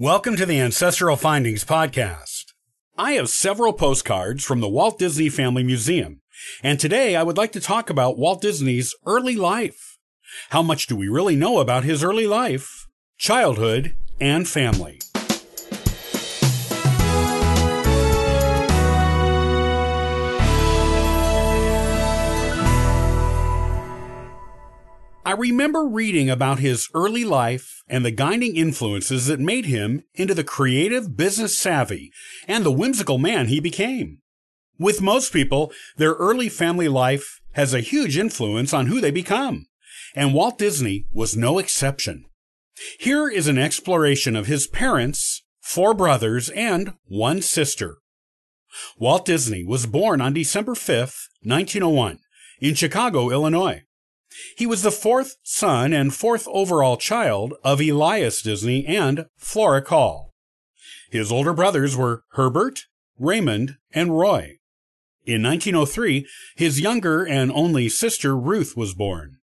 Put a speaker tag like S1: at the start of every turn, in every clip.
S1: Welcome to the Ancestral Findings Podcast. I have several postcards from the Walt Disney Family Museum, and today I would like to talk about Walt Disney's early life. How much do we really know about his early life, childhood, and family? Remember reading about his early life and the guiding influences that made him into the creative, business savvy, and the whimsical man he became. With most people, their early family life has a huge influence on who they become, and Walt Disney was no exception. Here is an exploration of his parents, four brothers, and one sister. Walt Disney was born on December 5, 1901, in Chicago, Illinois. He was the fourth son and fourth overall child of Elias Disney and Flora Call. His older brothers were Herbert, Raymond, and Roy. In 1903, his younger and only sister Ruth was born.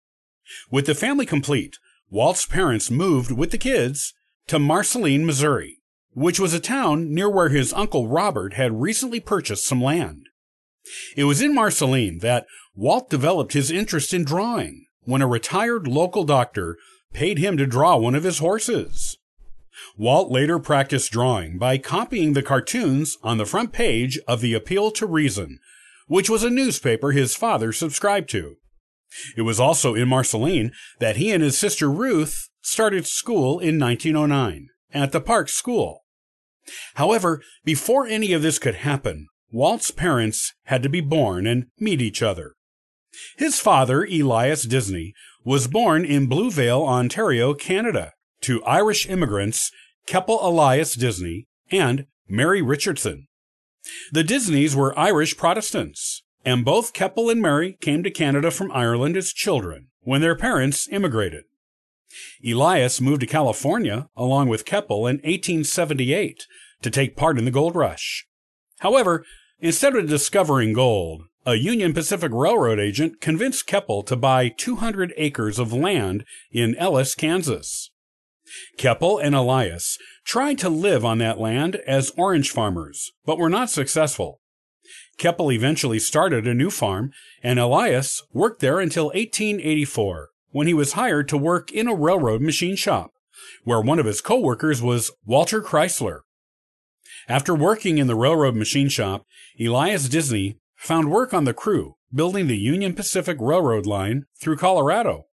S1: With the family complete, Walt's parents moved with the kids to Marceline, Missouri, which was a town near where his uncle Robert had recently purchased some land. It was in Marceline that Walt developed his interest in drawing when a retired local doctor paid him to draw one of his horses. Walt later practiced drawing by copying the cartoons on the front page of the Appeal to Reason, which was a newspaper his father subscribed to. It was also in Marceline that he and his sister Ruth started school in 1909 at the Park School. However, before any of this could happen, Walt's parents had to be born and meet each other. His father, Elias Disney, was born in Bluevale, Ontario, Canada, to Irish immigrants Keppel Elias Disney and Mary Richardson. The Disneys were Irish Protestants, and both Keppel and Mary came to Canada from Ireland as children when their parents immigrated. Elias moved to California along with Keppel in 1878 to take part in the gold rush. However, instead of discovering gold, a Union Pacific Railroad agent convinced Keppel to buy 200 acres of land in Ellis, Kansas. Keppel and Elias tried to live on that land as orange farmers, but were not successful. Keppel eventually started a new farm, and Elias worked there until 1884, when he was hired to work in a railroad machine shop, where one of his co-workers was Walter Chrysler. After working in the railroad machine shop, Elias Disney found work on the crew building the Union Pacific Railroad line through Colorado.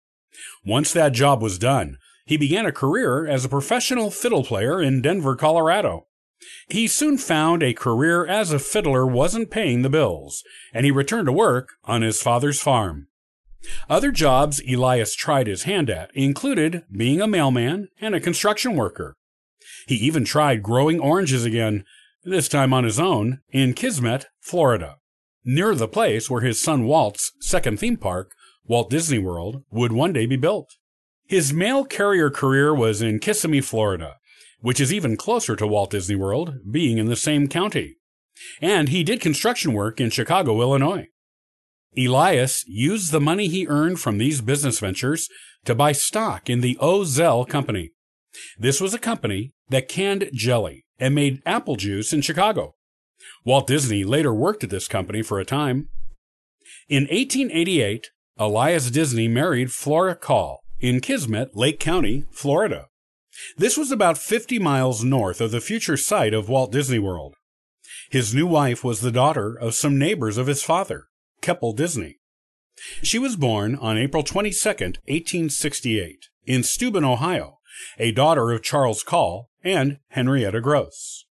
S1: Once that job was done, he began a career as a professional fiddle player in Denver, Colorado. He soon found a career as a fiddler wasn't paying the bills, and he returned to work on his father's farm. Other jobs Elias tried his hand at included being a mailman and a construction worker. He even tried growing oranges again, this time on his own, in Kismet, Florida near the place where his son Walt's second theme park, Walt Disney World, would one day be built. His mail carrier career was in Kissimmee, Florida, which is even closer to Walt Disney World, being in the same county. And he did construction work in Chicago, Illinois. Elias used the money he earned from these business ventures to buy stock in the O-Zell Company. This was a company that canned jelly and made apple juice in Chicago. Walt Disney later worked at this company for a time. In 1888, Elias Disney married Flora Call in Kismet, Lake County, Florida. This was about 50 miles north of the future site of Walt Disney World. His new wife was the daughter of some neighbors of his father, Keppel Disney. She was born on April 22, 1868, in Steuben, Ohio, a daughter of Charles Call and Henrietta Gross.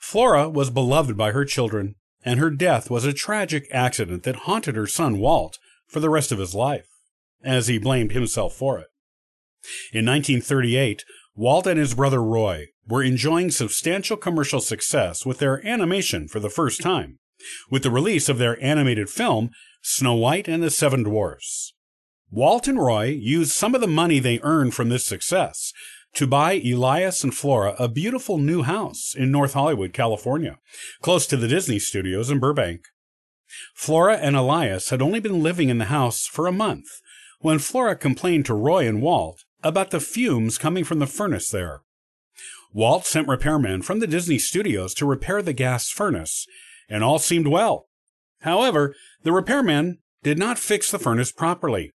S1: Flora was beloved by her children, and her death was a tragic accident that haunted her son Walt for the rest of his life, as he blamed himself for it. In 1938, Walt and his brother Roy were enjoying substantial commercial success with their animation for the first time, with the release of their animated film, Snow White and the Seven Dwarfs. Walt and Roy used some of the money they earned from this success to buy Elias and Flora a beautiful new house in North Hollywood, California, close to the Disney studios in Burbank. Flora and Elias had only been living in the house for a month when Flora complained to Roy and Walt about the fumes coming from the furnace there. Walt sent repairmen from the Disney studios to repair the gas furnace, and all seemed well. However, the repairmen did not fix the furnace properly.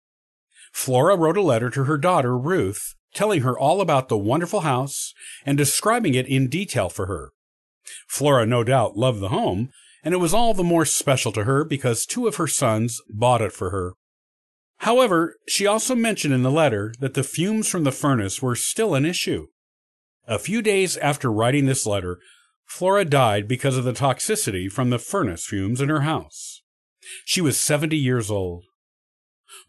S1: Flora wrote a letter to her daughter, Ruth, telling her all about the wonderful house and describing it in detail for her. Flora no doubt loved the home, and it was all the more special to her because two of her sons bought it for her. However, she also mentioned in the letter that the fumes from the furnace were still an issue. A few days after writing this letter, Flora died because of the toxicity from the furnace fumes in her house. She was 70 years old.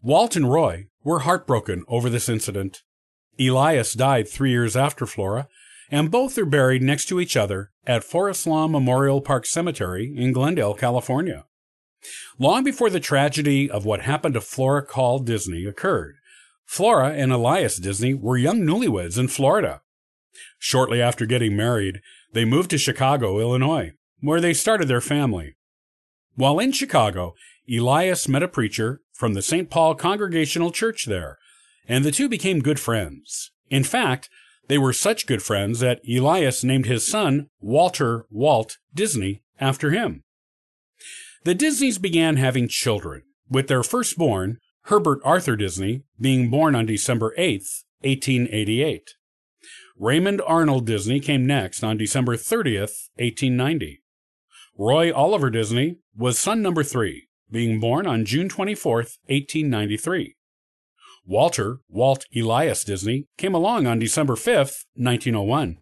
S1: Walt and Roy were heartbroken over this incident. Elias died three years after Flora, and both are buried next to each other at Forest Lawn Memorial Park Cemetery in Glendale, California. Long before the tragedy of what happened to Flora Call Disney occurred, Flora and Elias Disney were young newlyweds in Florida. Shortly after getting married, they moved to Chicago, Illinois, where they started their family. While in Chicago, Elias met a preacher from the St. Paul Congregational Church there, and the two became good friends. In fact, they were such good friends that Elias named his son Walter Walt Disney after him. The Disneys began having children, with their firstborn, Herbert Arthur Disney, being born on December 8, 1888. Raymond Arnold Disney came next on December 30th, 1890. Roy Oliver Disney was son number three, being born on June 24th, 1893. Walter, Walt Elias Disney, came along on December 5th, 1901.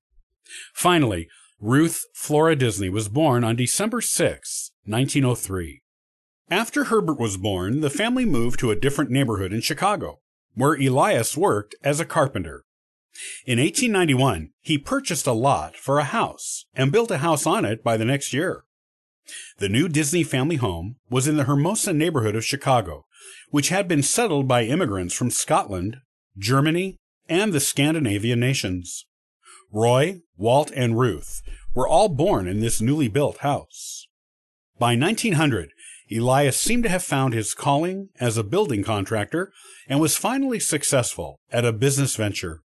S1: Finally, Ruth Flora Disney was born on December 6, 1903. After Herbert was born, the family moved to a different neighborhood in Chicago, where Elias worked as a carpenter. In 1891, he purchased a lot for a house and built a house on it by the next year. The new Disney family home was in the Hermosa neighborhood of Chicago, which had been settled by immigrants from Scotland, Germany, and the Scandinavian nations. Roy, Walt, and Ruth were all born in this newly built house. By 1900, Elias seemed to have found his calling as a building contractor and was finally successful at a business venture.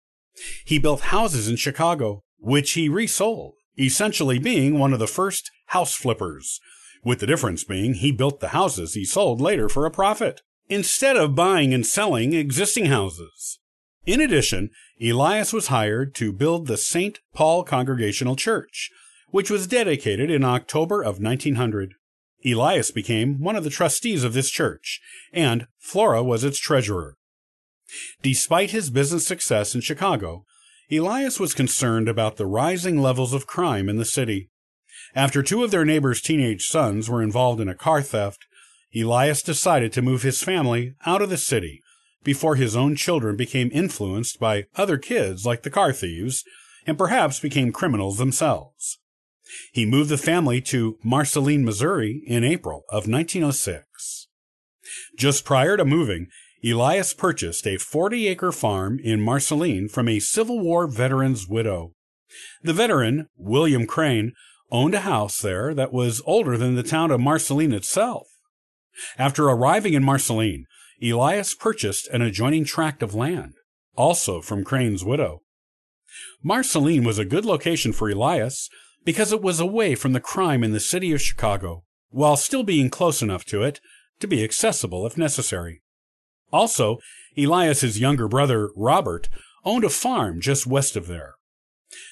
S1: He built houses in Chicago, which he resold, essentially being one of the first house flippers, with the difference being he built the houses he sold later for a profit, instead of buying and selling existing houses. In addition, Elias was hired to build the St. Paul Congregational Church, which was dedicated in October of 1900. Elias became one of the trustees of this church, and Flora was its treasurer. Despite his business success in Chicago, Elias was concerned about the rising levels of crime in the city. After two of their neighbors' teenage sons were involved in a car theft, Elias decided to move his family out of the city before his own children became influenced by other kids like the car thieves and perhaps became criminals themselves. He moved the family to Marceline, Missouri in April of 1906. Just prior to moving, Elias purchased a 40 acre farm in Marceline from a Civil War veteran's widow. The veteran, William Crane, owned a house there that was older than the town of Marceline itself. After arriving in Marceline, Elias purchased an adjoining tract of land, also from Crane's widow. Marceline was a good location for Elias because it was away from the crime in the city of Chicago, while still being close enough to it to be accessible if necessary. Also, Elias's younger brother, Robert, owned a farm just west of there.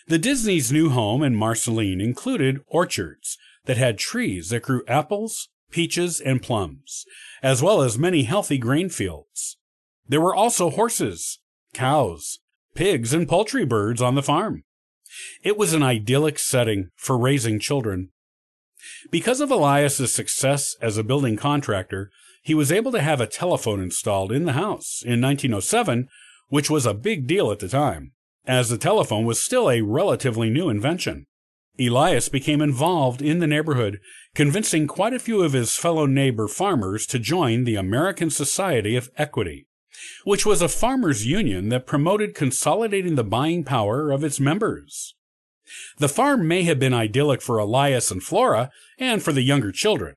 S1: The Disney's new home in Marceline included orchards that had trees that grew apples, peaches, and plums, as well as many healthy grain fields. There were also horses, cows, pigs, and poultry birds on the farm. It was an idyllic setting for raising children. Because of Elias's success as a building contractor, he was able to have a telephone installed in the house in 1907, which was a big deal at the time, as the telephone was still a relatively new invention. Elias became involved in the neighborhood, convincing quite a few of his fellow neighbor farmers to join the American Society of Equity, which was a farmers' union that promoted consolidating the buying power of its members. The farm may have been idyllic for Elias and Flora and for the younger children.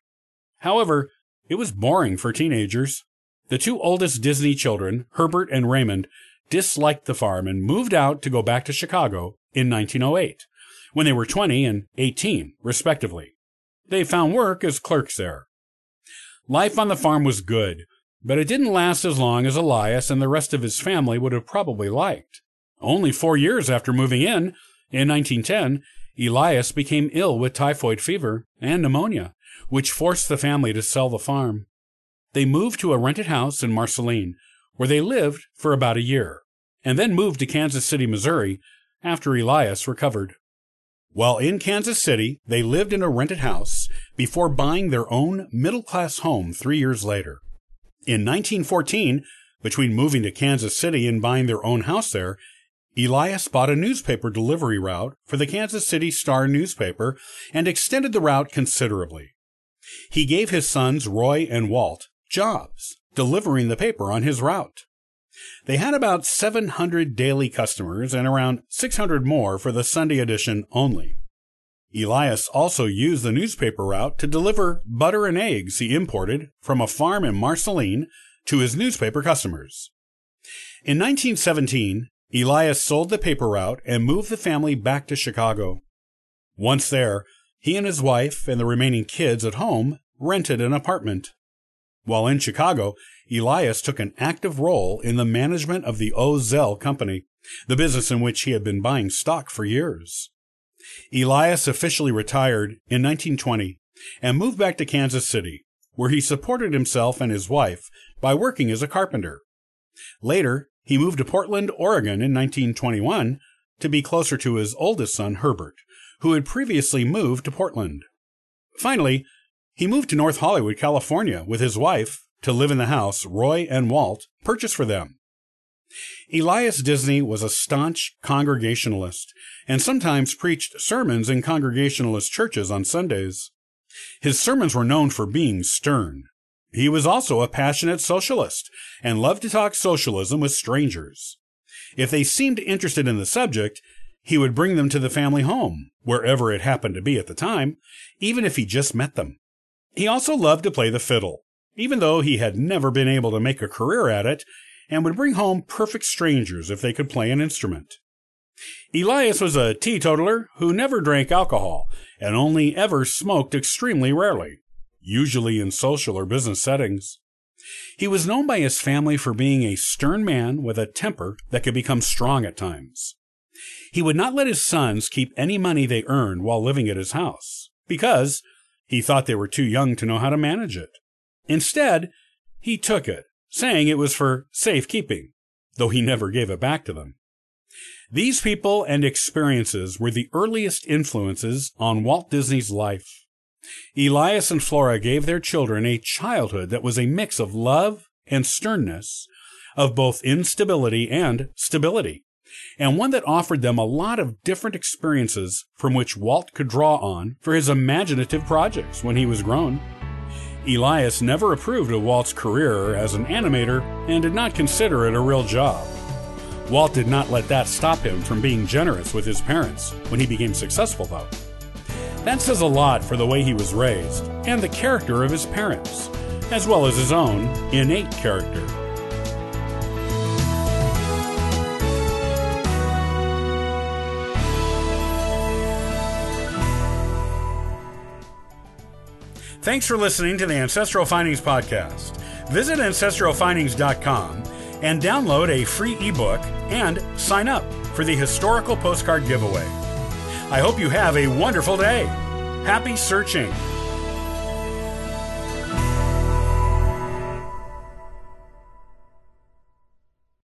S1: However, it was boring for teenagers. The two oldest Disney children, Herbert and Raymond, disliked the farm and moved out to go back to Chicago in 1908, when they were 20 and 18, respectively. They found work as clerks there. Life on the farm was good, but it didn't last as long as Elias and the rest of his family would have probably liked. Only four years after moving in, in 1910, Elias became ill with typhoid fever and pneumonia, which forced the family to sell the farm. They moved to a rented house in Marceline, where they lived for about a year, and then moved to Kansas City, Missouri, after Elias recovered. While in Kansas City, they lived in a rented house before buying their own middle class home three years later. In 1914, between moving to Kansas City and buying their own house there, Elias bought a newspaper delivery route for the Kansas City Star newspaper and extended the route considerably. He gave his sons Roy and Walt jobs delivering the paper on his route. They had about 700 daily customers and around 600 more for the Sunday edition only. Elias also used the newspaper route to deliver butter and eggs he imported from a farm in Marceline to his newspaper customers. In 1917, Elias sold the paper route and moved the family back to Chicago. Once there, he and his wife and the remaining kids at home rented an apartment. While in Chicago, Elias took an active role in the management of the O-Zell Company, the business in which he had been buying stock for years. Elias officially retired in 1920 and moved back to Kansas City, where he supported himself and his wife by working as a carpenter. Later, he moved to Portland, Oregon in 1921 to be closer to his oldest son, Herbert, who had previously moved to Portland. Finally, he moved to North Hollywood, California with his wife to live in the house Roy and Walt purchased for them. Elias Disney was a staunch Congregationalist and sometimes preached sermons in Congregationalist churches on Sundays. His sermons were known for being stern. He was also a passionate socialist and loved to talk socialism with strangers. If they seemed interested in the subject, he would bring them to the family home, wherever it happened to be at the time, even if he just met them. He also loved to play the fiddle, even though he had never been able to make a career at it, and would bring home perfect strangers if they could play an instrument. Elias was a teetotaler who never drank alcohol and only ever smoked extremely rarely, usually in social or business settings. He was known by his family for being a stern man with a temper that could become strong at times. He would not let his sons keep any money they earned while living at his house, because he thought they were too young to know how to manage it. Instead, he took it, saying it was for safekeeping, though he never gave it back to them. These people and experiences were the earliest influences on Walt Disney's life. Elias and Flora gave their children a childhood that was a mix of love and sternness, of both instability and stability, and one that offered them a lot of different experiences from which Walt could draw on for his imaginative projects when he was grown. Elias never approved of Walt's career as an animator and did not consider it a real job. Walt did not let that stop him from being generous with his parents when he became successful, though. That says a lot for the way he was raised and the character of his parents, as well as his own innate character. Thanks for listening to the Ancestral Findings Podcast. Visit ancestralfindings.com and download a free ebook and sign up for the historical postcard giveaway. I hope you have a wonderful day. Happy searching.